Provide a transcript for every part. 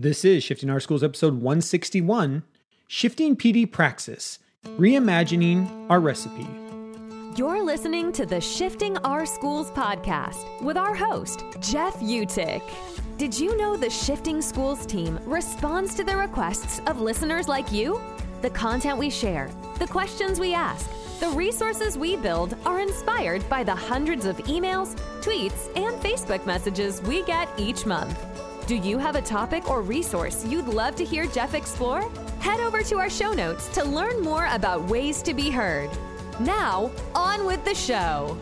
This is Shifting Our Schools episode 161 Shifting PD Praxis Reimagining Our Recipe. You're listening to the Shifting Our Schools podcast with our host, Jeff Utecht. Did you know the Shifting Schools team responds to the requests of listeners like you? The content we share, the questions we ask, the resources we build are inspired by the hundreds of emails, tweets, and Facebook messages we get each month. Do you have a topic or resource you'd love to hear Jeff explore? Head over to our show notes to learn more about ways to be heard. Now, on with the show.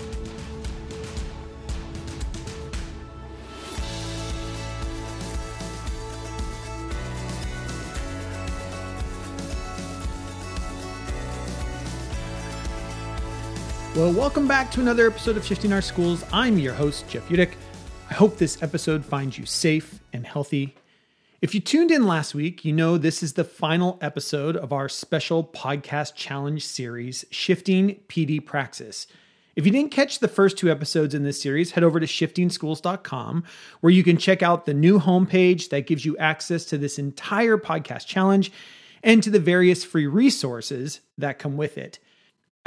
Well, welcome back to another episode of Shifting Our Schools. I'm your host, Jeff Utecht. I hope this episode finds you safe and healthy. If you tuned in last week, you know this is the final episode of our special podcast challenge series, Shifting PD Praxis. If you didn't catch the first two episodes in this series, head over to shiftingschools.com where you can check out the new homepage that gives you access to this entire podcast challenge and to the various free resources that come with it.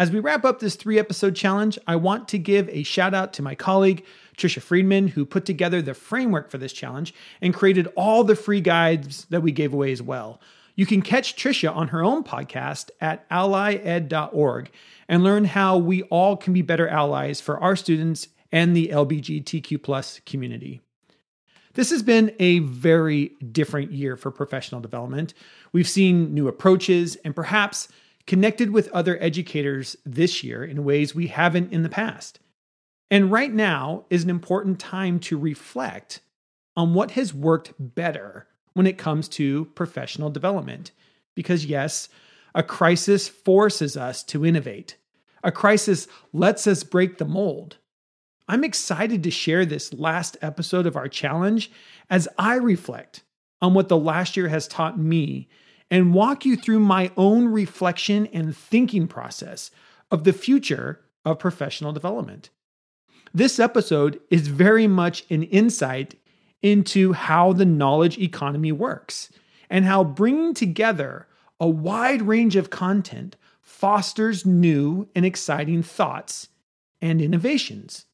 As we wrap up this three episode challenge, I want to give a shout out to my colleague, Tricia Friedman, who put together the framework for this challenge and created all the free guides that we gave away as well. You can catch Tricia on her own podcast at allyed.org and learn how we all can be better allies for our students and the LBGTQ plus community. This has been a very different year for professional development. We've seen new approaches and perhaps connected with other educators this year in ways we haven't in the past. And right now is an important time to reflect on what has worked better when it comes to professional development. Because, yes, a crisis forces us to innovate, a crisis lets us break the mold. I'm excited to share this last episode of our challenge as I reflect on what the last year has taught me and walk you through my own reflection and thinking process of the future of professional development. This episode is very much an insight into how the knowledge economy works and how bringing together a wide range of content fosters new and exciting thoughts and innovations.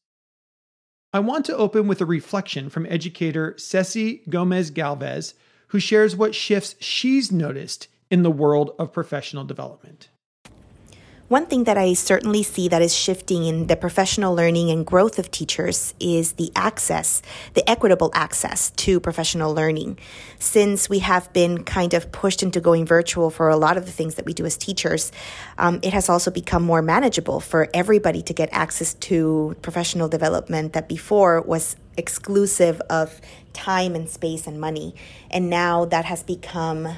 I want to open with a reflection from educator Ceci Gomez Galvez who shares what shifts she's noticed in the world of professional development. One thing that I certainly see that is shifting in the professional learning and growth of teachers is the access, the equitable access to professional learning. Since we have been kind of pushed into going virtual for a lot of the things that we do as teachers, um, it has also become more manageable for everybody to get access to professional development that before was exclusive of time and space and money. And now that has become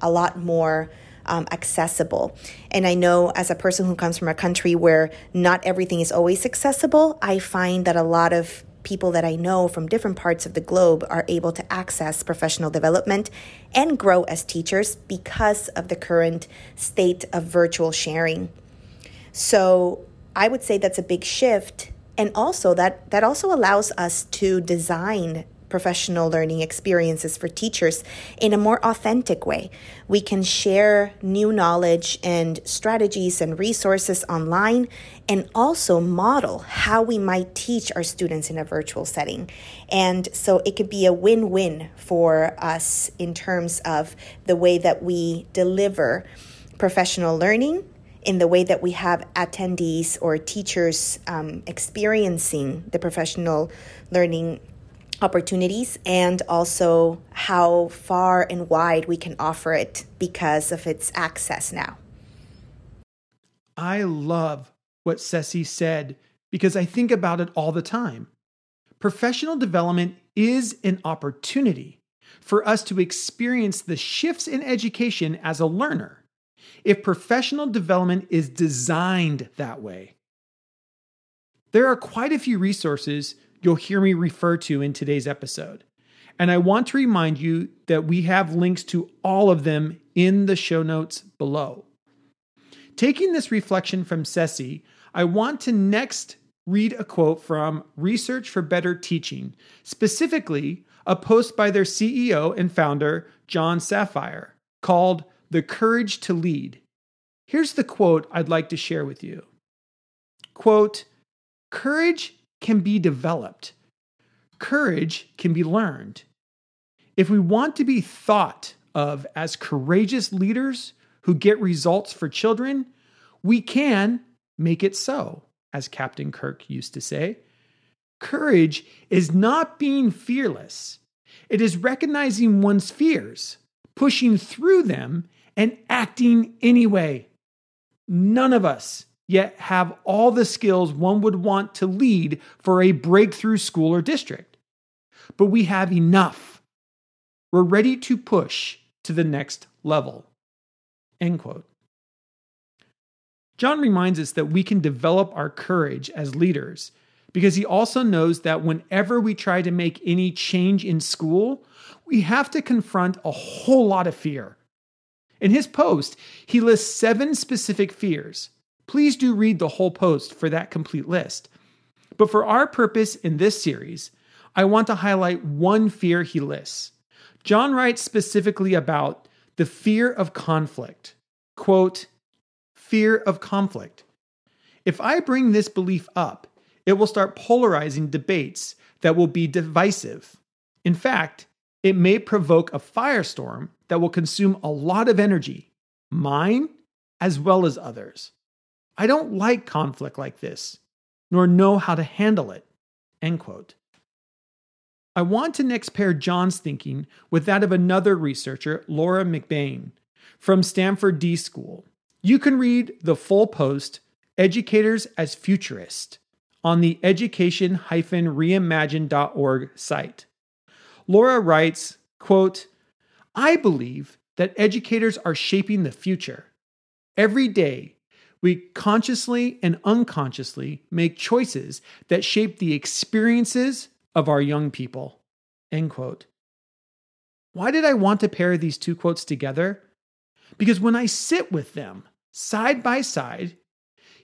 a lot more um, accessible. And I know as a person who comes from a country where not everything is always accessible, I find that a lot of people that I know from different parts of the globe are able to access professional development and grow as teachers because of the current state of virtual sharing. So I would say that's a big shift. And also that that also allows us to design professional learning experiences for teachers in a more authentic way. We can share new knowledge and strategies and resources online and also model how we might teach our students in a virtual setting. And so it could be a win win for us in terms of the way that we deliver professional learning in the way that we have attendees or teachers um, experiencing the professional learning opportunities and also how far and wide we can offer it because of its access now. I love what Ceci said because I think about it all the time. Professional development is an opportunity for us to experience the shifts in education as a learner if professional development is designed that way. There are quite a few resources you'll hear me refer to in today's episode. And I want to remind you that we have links to all of them in the show notes below. Taking this reflection from Ceci, I want to next read a quote from Research for Better Teaching, specifically a post by their CEO and founder, Jon Saphier, called The Courage to Lead. Here's the quote I'd like to share with you. Quote, courage can be developed. Courage can be learned. If we want to be thought of as courageous leaders who get results for children, we can make it so, as Captain Kirk used to say. Courage is not being fearless, it is recognizing one's fears, pushing through them, and acting anyway. None of us yet have all the skills one would want to lead for a breakthrough school or district. But we have enough. We're ready to push to the next level. End quote. Jon reminds us that we can develop our courage as leaders because he also knows that whenever we try to make any change in school, we have to confront a whole lot of fear. In his post, he lists seven specific fears. Please do read the whole post for that complete list. But for our purpose in this series, I want to highlight one fear he lists. Jon writes specifically about the fear of conflict. Quote, fear of conflict. If I bring this belief up, it will start polarizing debates that will be divisive. In fact, it may provoke a firestorm that will consume a lot of energy, mine as well as others. I don't like conflict like this, nor know how to handle it. End quote. I want to next pair Jon's thinking with that of another researcher, Laura McBain, from Stanford D School. You can read the full post, Educators as Futurists, on the education reimagined.org site. Laura writes, quote, I believe that educators are shaping the future. Every day, we consciously and unconsciously make choices that shape the experiences of our young people. End quote. Why did I want to pair these two quotes together? Because when I sit with them side by side,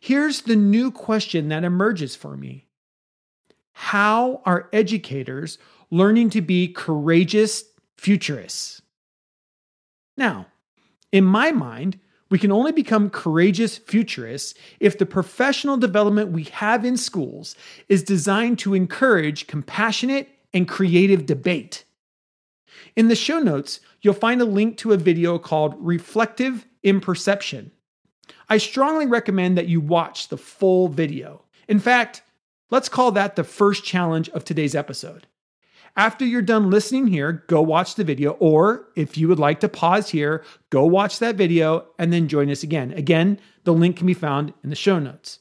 here's the new question that emerges for me How are educators learning to be courageous futurists? Now, in my mind, we can only become courageous futurists if the professional development we have in schools is designed to encourage compassionate and creative debate. In the show notes, you'll find a link to a video called Reflective Imperception. I strongly recommend that you watch the full video. In fact, let's call that the first challenge of today's episode. After you're done listening here, go watch the video. Or if you would like to pause here, go watch that video and then join us again. Again, the link can be found in the show notes.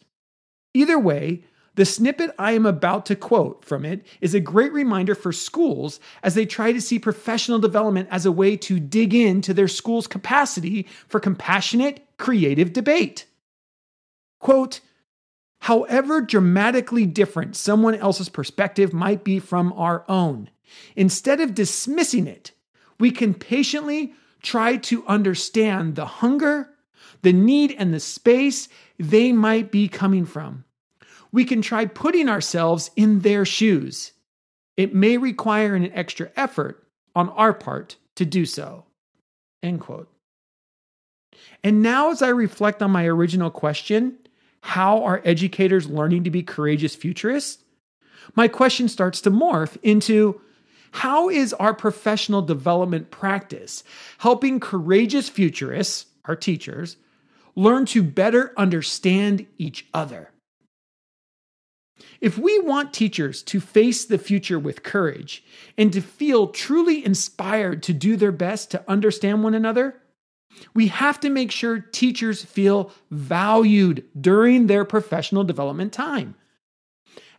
Either way, the snippet I am about to quote from it is a great reminder for schools as they try to see professional development as a way to dig into their school's capacity for compassionate, creative debate. Quote, however dramatically different someone else's perspective might be from our own. Instead of dismissing it, we can patiently try to understand the hunger, the need, and the space they might be coming from. We can try putting ourselves in their shoes. It may require an extra effort on our part to do so. End quote. And now, as I reflect on my original question, how are educators learning to be courageous futurists? My question starts to morph into how is our professional development practice helping courageous futurists, our teachers, learn to better understand each other? If we want teachers to face the future with courage and to feel truly inspired to do their best to understand one another, we have to make sure teachers feel valued during their professional development time.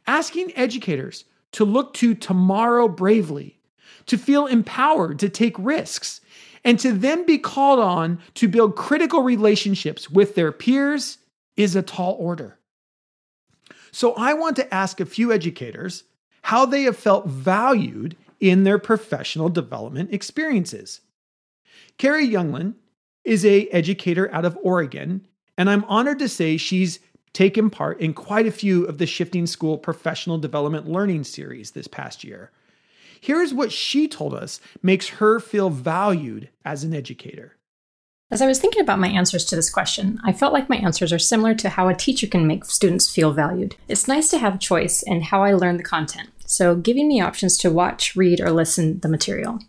Asking educators to look to tomorrow bravely, to feel empowered to take risks, and to then be called on to build critical relationships with their peers is a tall order. So, I want to ask a few educators how they have felt valued in their professional development experiences. Carrie Youngland is a educator out of Oregon, and I'm honored to say she's taken part in quite a few of the Shifting School professional development learning series this past year. Here's what she told us makes her feel valued as an educator. As I was thinking about my answers to this question, I felt like my answers are similar to how a teacher can make students feel valued. It's nice to have choice in how I learn the content, so giving me options to watch, read, or listen the material.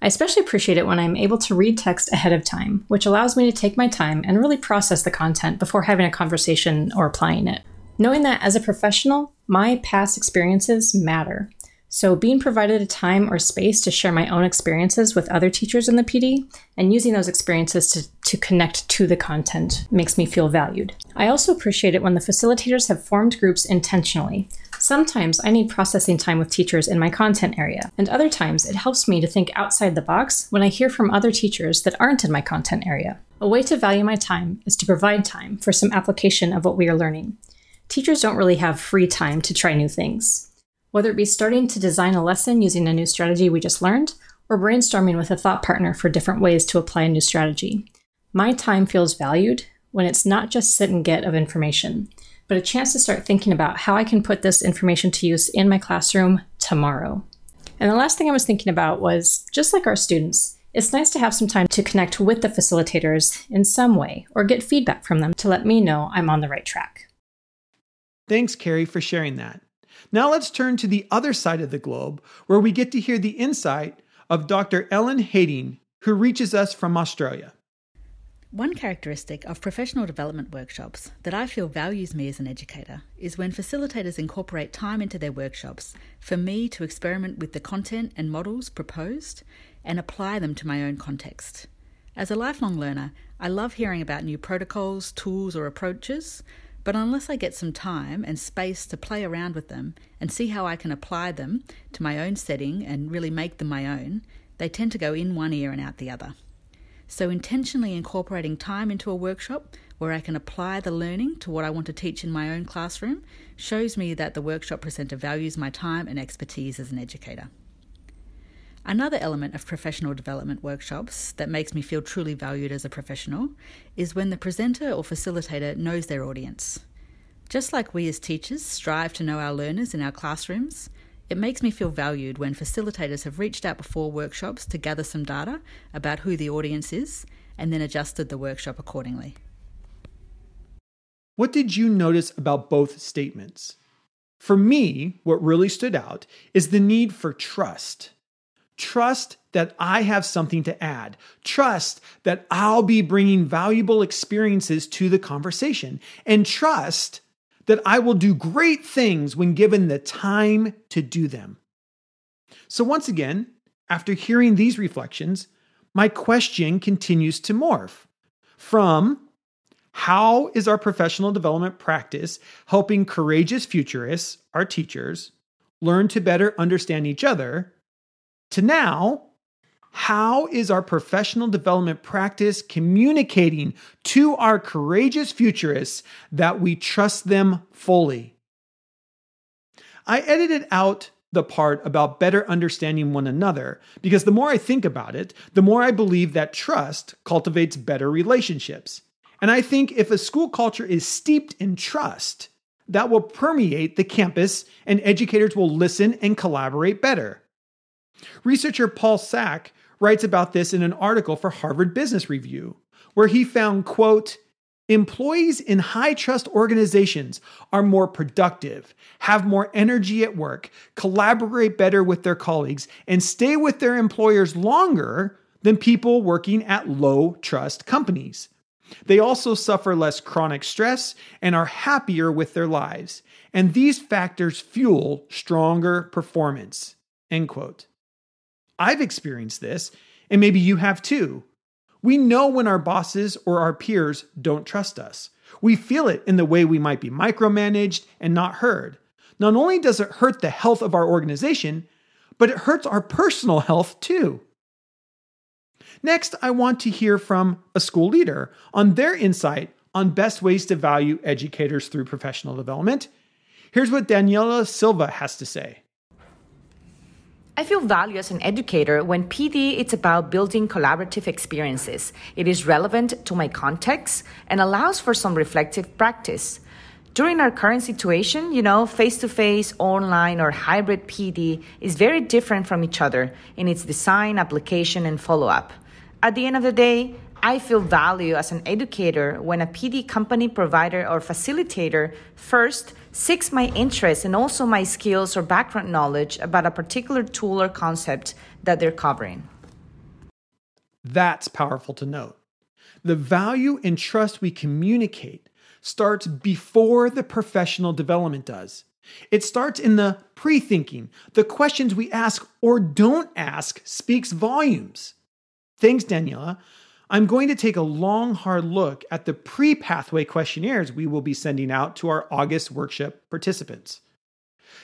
I especially appreciate it when I'm able to read text ahead of time, which allows me to take my time and really process the content before having a conversation or applying it. Knowing that as a professional, my past experiences matter, so, being provided a time or space to share my own experiences with other teachers in the PD and using those experiences to, to connect to the content makes me feel valued. I also appreciate it when the facilitators have formed groups intentionally. Sometimes I need processing time with teachers in my content area, and other times it helps me to think outside the box when I hear from other teachers that aren't in my content area. A way to value my time is to provide time for some application of what we are learning. Teachers don't really have free time to try new things. Whether it be starting to design a lesson using a new strategy we just learned, or brainstorming with a thought partner for different ways to apply a new strategy. My time feels valued when it's not just sit and get of information, but a chance to start thinking about how I can put this information to use in my classroom tomorrow. And the last thing I was thinking about was just like our students, it's nice to have some time to connect with the facilitators in some way or get feedback from them to let me know I'm on the right track. Thanks, Carrie, for sharing that. Now let's turn to the other side of the globe, where we get to hear the insight of Dr. Ellen Hading, who reaches us from Australia. One characteristic of professional development workshops that I feel values me as an educator is when facilitators incorporate time into their workshops for me to experiment with the content and models proposed and apply them to my own context. As a lifelong learner, I love hearing about new protocols, tools, or approaches but unless I get some time and space to play around with them and see how I can apply them to my own setting and really make them my own, they tend to go in one ear and out the other. So, intentionally incorporating time into a workshop where I can apply the learning to what I want to teach in my own classroom shows me that the workshop presenter values my time and expertise as an educator. Another element of professional development workshops that makes me feel truly valued as a professional is when the presenter or facilitator knows their audience. Just like we as teachers strive to know our learners in our classrooms, it makes me feel valued when facilitators have reached out before workshops to gather some data about who the audience is and then adjusted the workshop accordingly. What did you notice about both statements? For me, what really stood out is the need for trust. Trust that I have something to add. Trust that I'll be bringing valuable experiences to the conversation. And trust that I will do great things when given the time to do them. So, once again, after hearing these reflections, my question continues to morph from how is our professional development practice helping courageous futurists, our teachers, learn to better understand each other? to now, how is our professional development practice communicating to our courageous futurists that we trust them fully? I edited out the part about better understanding one another because the more I think about it, the more I believe that trust cultivates better relationships. And I think if a school culture is steeped in trust, that will permeate the campus and educators will listen and collaborate better. Researcher Paul Zak writes about this in an article for Harvard Business Review, where he found, quote, Employees in high trust organizations are more productive, have more energy at work, collaborate better with their colleagues, and stay with their employers longer than people working at low trust companies. They also suffer less chronic stress and are happier with their lives. And these factors fuel stronger performance. End quote. I've experienced this, and maybe you have too. We know when our bosses or our peers don't trust us. We feel it in the way we might be micromanaged and not heard. Not only does it hurt the health of our organization, but it hurts our personal health too. Next, I want to hear from a school leader on their insight on best ways to value educators through professional development. Here's what Daniela Silva has to say. I feel value as an educator when PD it's about building collaborative experiences. It is relevant to my context and allows for some reflective practice. During our current situation, you know, face to face, online, or hybrid PD is very different from each other in its design, application, and follow up. At the end of the day, I feel value as an educator when a PD company provider or facilitator first seeks my interest and also my skills or background knowledge about a particular tool or concept that they're covering. That's powerful to note. The value and trust we communicate starts before the professional development does. It starts in the pre thinking. The questions we ask or don't ask speaks volumes. Thanks, Daniela. I'm going to take a long, hard look at the pre pathway questionnaires we will be sending out to our August workshop participants.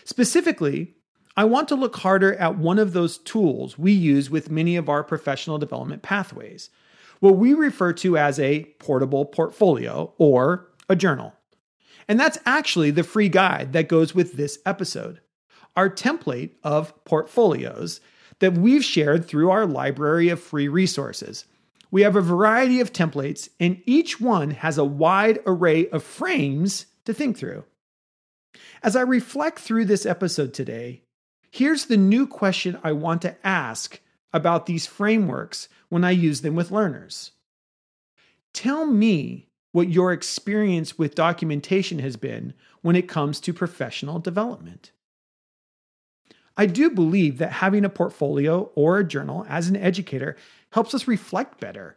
Specifically, I want to look harder at one of those tools we use with many of our professional development pathways, what we refer to as a portable portfolio or a journal. And that's actually the free guide that goes with this episode. Our template of portfolios that we've shared through our library of free resources. We have a variety of templates, and each one has a wide array of frames to think through. As I reflect through this episode today, here's the new question I want to ask about these frameworks when I use them with learners. Tell me what your experience with documentation has been when it comes to professional development. I do believe that having a portfolio or a journal as an educator helps us reflect better,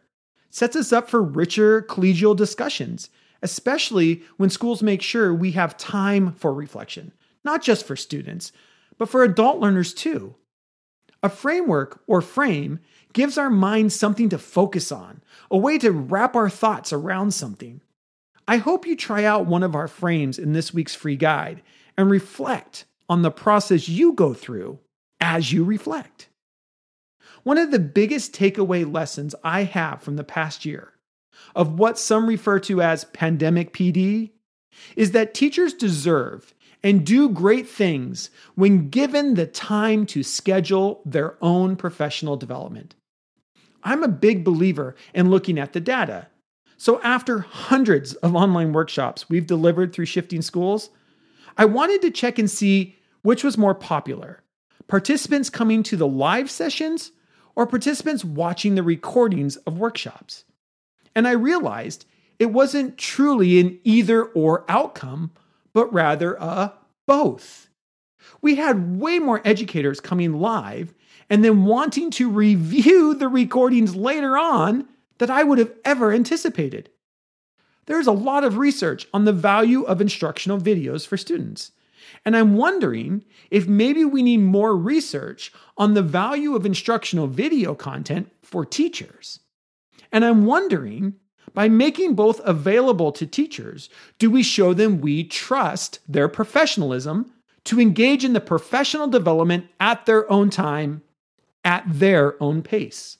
sets us up for richer collegial discussions, especially when schools make sure we have time for reflection, not just for students, but for adult learners too. A framework or frame gives our minds something to focus on, a way to wrap our thoughts around something. I hope you try out one of our frames in this week's free guide and reflect on the process you go through as you reflect. One of the biggest takeaway lessons I have from the past year of what some refer to as pandemic PD is that teachers deserve and do great things when given the time to schedule their own professional development. I'm a big believer in looking at the data. So, after hundreds of online workshops we've delivered through Shifting Schools, I wanted to check and see which was more popular participants coming to the live sessions or participants watching the recordings of workshops. And I realized it wasn't truly an either or outcome, but rather a both. We had way more educators coming live and then wanting to review the recordings later on that I would have ever anticipated. There's a lot of research on the value of instructional videos for students. And I'm wondering if maybe we need more research on the value of instructional video content for teachers. And I'm wondering by making both available to teachers, do we show them we trust their professionalism to engage in the professional development at their own time, at their own pace?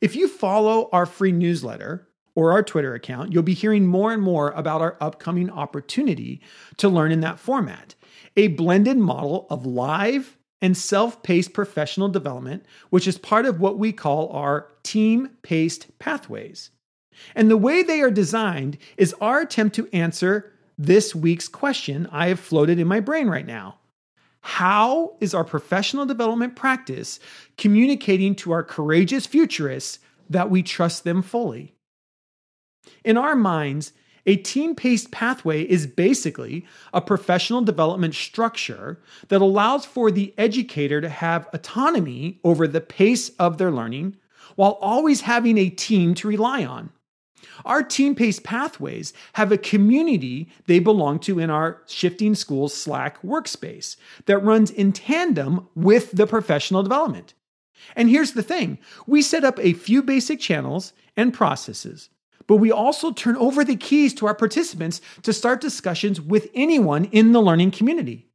If you follow our free newsletter or our Twitter account, you'll be hearing more and more about our upcoming opportunity to learn in that format a blended model of live and self paced professional development, which is part of what we call our team paced pathways. And the way they are designed is our attempt to answer this week's question I have floated in my brain right now. How is our professional development practice communicating to our courageous futurists that we trust them fully? In our minds, a team paced pathway is basically a professional development structure that allows for the educator to have autonomy over the pace of their learning while always having a team to rely on. Our team paced pathways have a community they belong to in our Shifting Schools Slack workspace that runs in tandem with the professional development. And here's the thing we set up a few basic channels and processes but we also turn over the keys to our participants to start discussions with anyone in the learning community.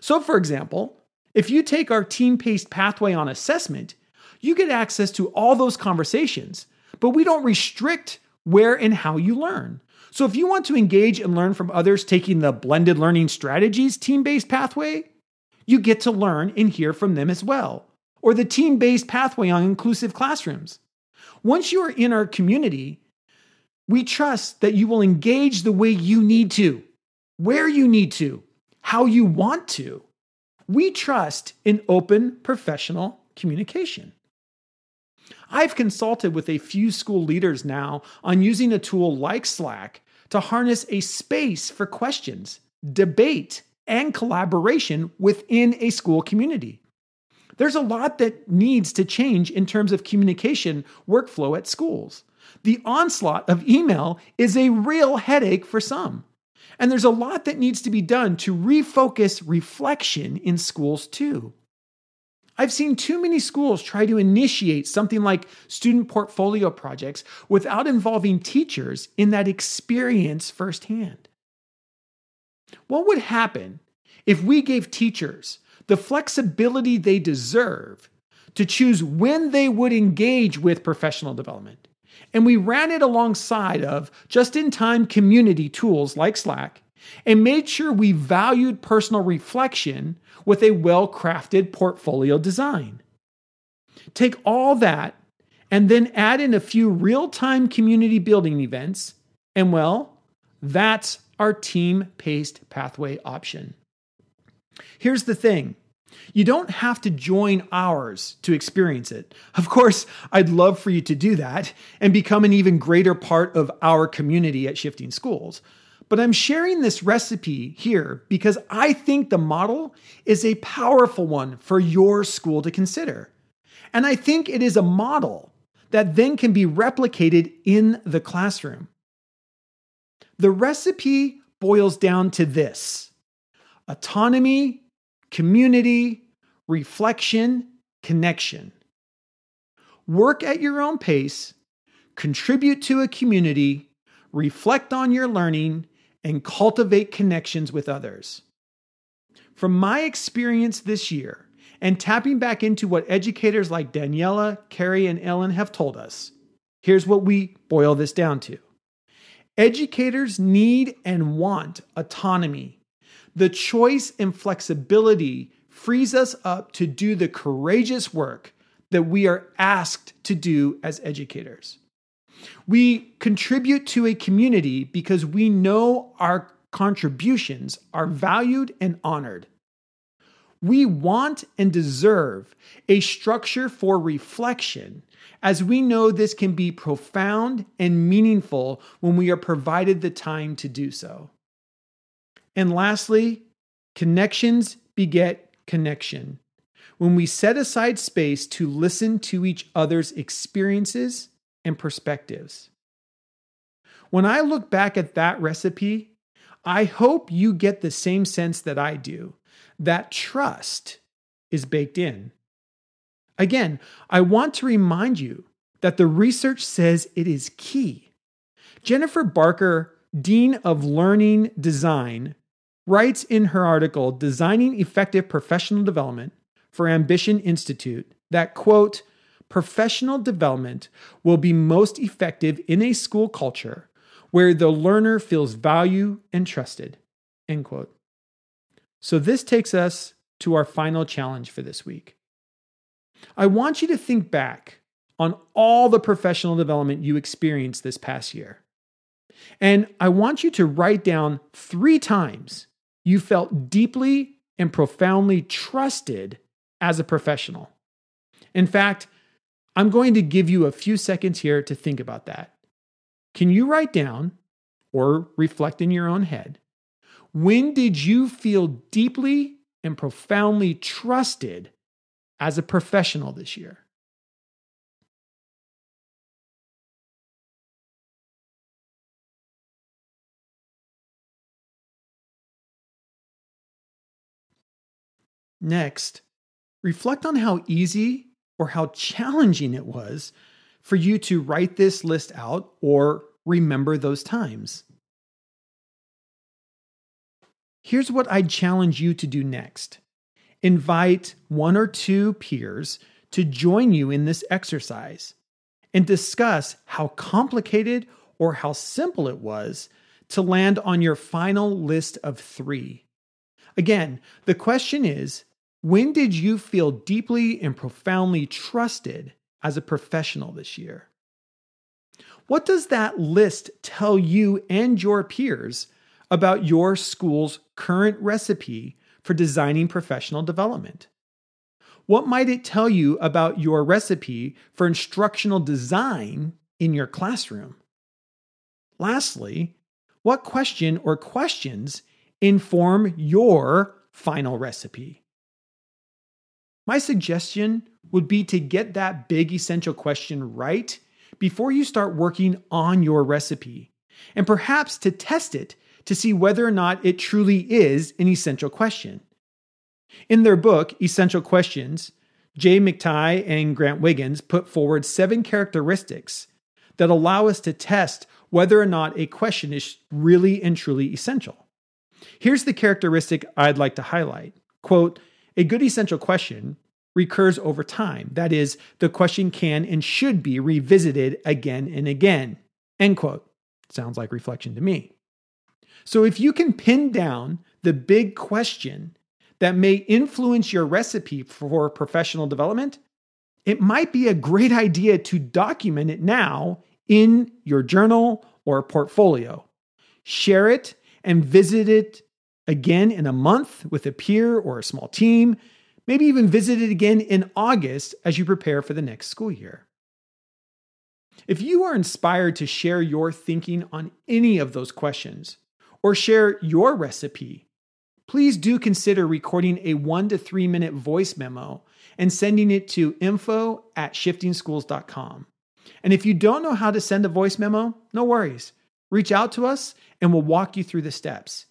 So, for example, if you take our team paced pathway on assessment, you get access to all those conversations, but we don't restrict where and how you learn. So, if you want to engage and learn from others taking the blended learning strategies team based pathway, you get to learn and hear from them as well. Or the team based pathway on inclusive classrooms. Once you are in our community, We trust that you will engage the way you need to, where you need to, how you want to. We trust in open professional communication. I've consulted with a few school leaders now on using a tool like Slack to harness a space for questions, debate, and collaboration within a school community. There's a lot that needs to change in terms of communication workflow at schools. The onslaught of email is a real headache for some. And there's a lot that needs to be done to refocus reflection in schools too. I've seen too many schools try to initiate something like student portfolio projects without involving teachers in that experience firsthand. What would happen if we gave teachers the flexibility they deserve to choose when they would engage with professional development? And we ran it alongside of just in time community tools like Slack and made sure we valued personal reflection with a well crafted portfolio design. Take all that and then add in a few real time community building events, and well, that's our team paced pathway option. Here's the thing you don't have to join ours to experience it. Of course, I'd love for you to do that and become an even greater part of our community at Shifting Schools. But I'm sharing this recipe here because I think the model is a powerful one for your school to consider. And I think it is a model that then can be replicated in the classroom. The recipe boils down to this autonomy, community, reflection, connection. Work at your own pace, contribute to a community, reflect on your learning, and cultivate connections with others. From my experience this year, and tapping back into what educators like Daniela, Carrie, and Ellen have told us, here's what we boil this down to Educators need and want autonomy. The choice and flexibility frees us up to do the courageous work that we are asked to do as educators. We contribute to a community because we know our contributions are valued and honored. We want and deserve a structure for reflection, as we know this can be profound and meaningful when we are provided the time to do so. And lastly, connections beget connection. When we set aside space to listen to each other's experiences and perspectives. When I look back at that recipe, I hope you get the same sense that I do that trust is baked in. Again, I want to remind you that the research says it is key. Jennifer Barker, Dean of Learning Design, writes in her article, Designing Effective Professional Development for Ambition Institute, that, quote, professional development will be most effective in a school culture where the learner feels value and trusted. End quote. So this takes us to our final challenge for this week. I want you to think back on all the professional development you experienced this past year. And I want you to write down three times you felt deeply and profoundly trusted as a professional. In fact, I'm going to give you a few seconds here to think about that. Can you write down or reflect in your own head? When did you feel deeply and profoundly trusted as a professional this year? Next, reflect on how easy or how challenging it was for you to write this list out or remember those times. Here's what I'd challenge you to do next invite one or two peers to join you in this exercise and discuss how complicated or how simple it was to land on your final list of three. Again, the question is when did you feel deeply and profoundly trusted as a professional this year? What does that list tell you and your peers about your school's current recipe for designing professional development? What might it tell you about your recipe for instructional design in your classroom? Lastly, what question or questions inform your final recipe? My suggestion would be to get that big essential question right before you start working on your recipe, and perhaps to test it to see whether or not it truly is an essential question. In their book, Essential Questions, Jay McTighe and Grant Wiggins put forward seven characteristics that allow us to test whether or not a question is really and truly essential. Here's the characteristic I'd like to highlight. Quote, a good essential question recurs over time. That is, the question can and should be revisited again and again. End quote. Sounds like reflection to me. So if you can pin down the big question that may influence your recipe for professional development, it might be a great idea to document it now in your journal or portfolio. Share it and visit it again in a month with a peer or a small team Maybe even visit it again in August as you prepare for the next school year. If you are inspired to share your thinking on any of those questions or share your recipe, please do consider recording a one to three minute voice memo and sending it to info at shiftingschools.com. And if you don't know how to send a voice memo, no worries. Reach out to us and we'll walk you through the steps.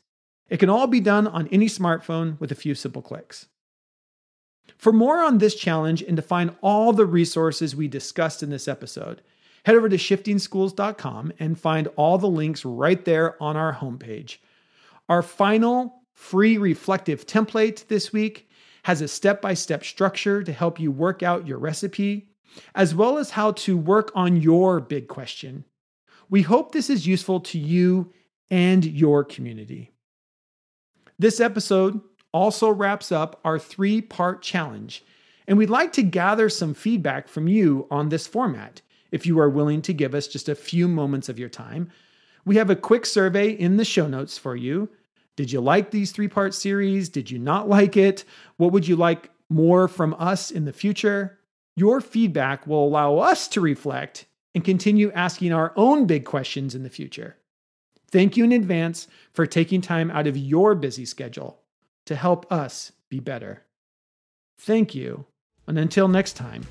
It can all be done on any smartphone with a few simple clicks. For more on this challenge and to find all the resources we discussed in this episode, head over to shiftingschools.com and find all the links right there on our homepage. Our final free reflective template this week has a step by step structure to help you work out your recipe, as well as how to work on your big question. We hope this is useful to you and your community. This episode also wraps up our three part challenge, and we'd like to gather some feedback from you on this format if you are willing to give us just a few moments of your time. We have a quick survey in the show notes for you. Did you like these three part series? Did you not like it? What would you like more from us in the future? Your feedback will allow us to reflect and continue asking our own big questions in the future. Thank you in advance for taking time out of your busy schedule to help us be better. Thank you, and until next time,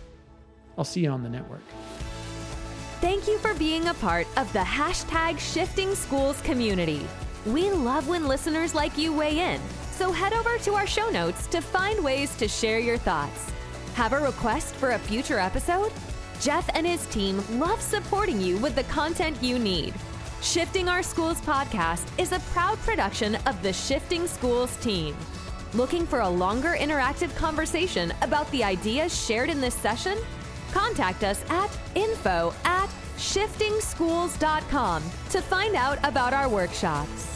I'll see you on the network. Thank you for being a part of the hashtag Shifting Schools community. We love when listeners like you weigh in, so head over to our show notes to find ways to share your thoughts. Have a request for a future episode? Jeff and his team love supporting you with the content you need. Shifting Our Schools podcast is a proud production of the Shifting Schools team. Looking for a longer interactive conversation about the ideas shared in this session? Contact us at info at shiftingschools.com to find out about our workshops.